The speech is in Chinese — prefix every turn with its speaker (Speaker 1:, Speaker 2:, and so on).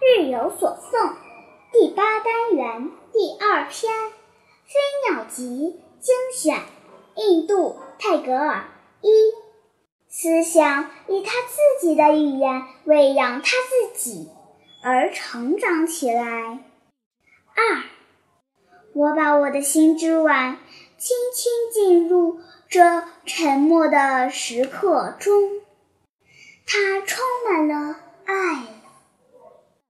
Speaker 1: 日有所诵第八单元第二篇《飞鸟集》精选，印度泰戈尔一思想以他自己的语言喂养他自己而成长起来。二，我把我的心之碗轻轻进入这沉默的时刻中，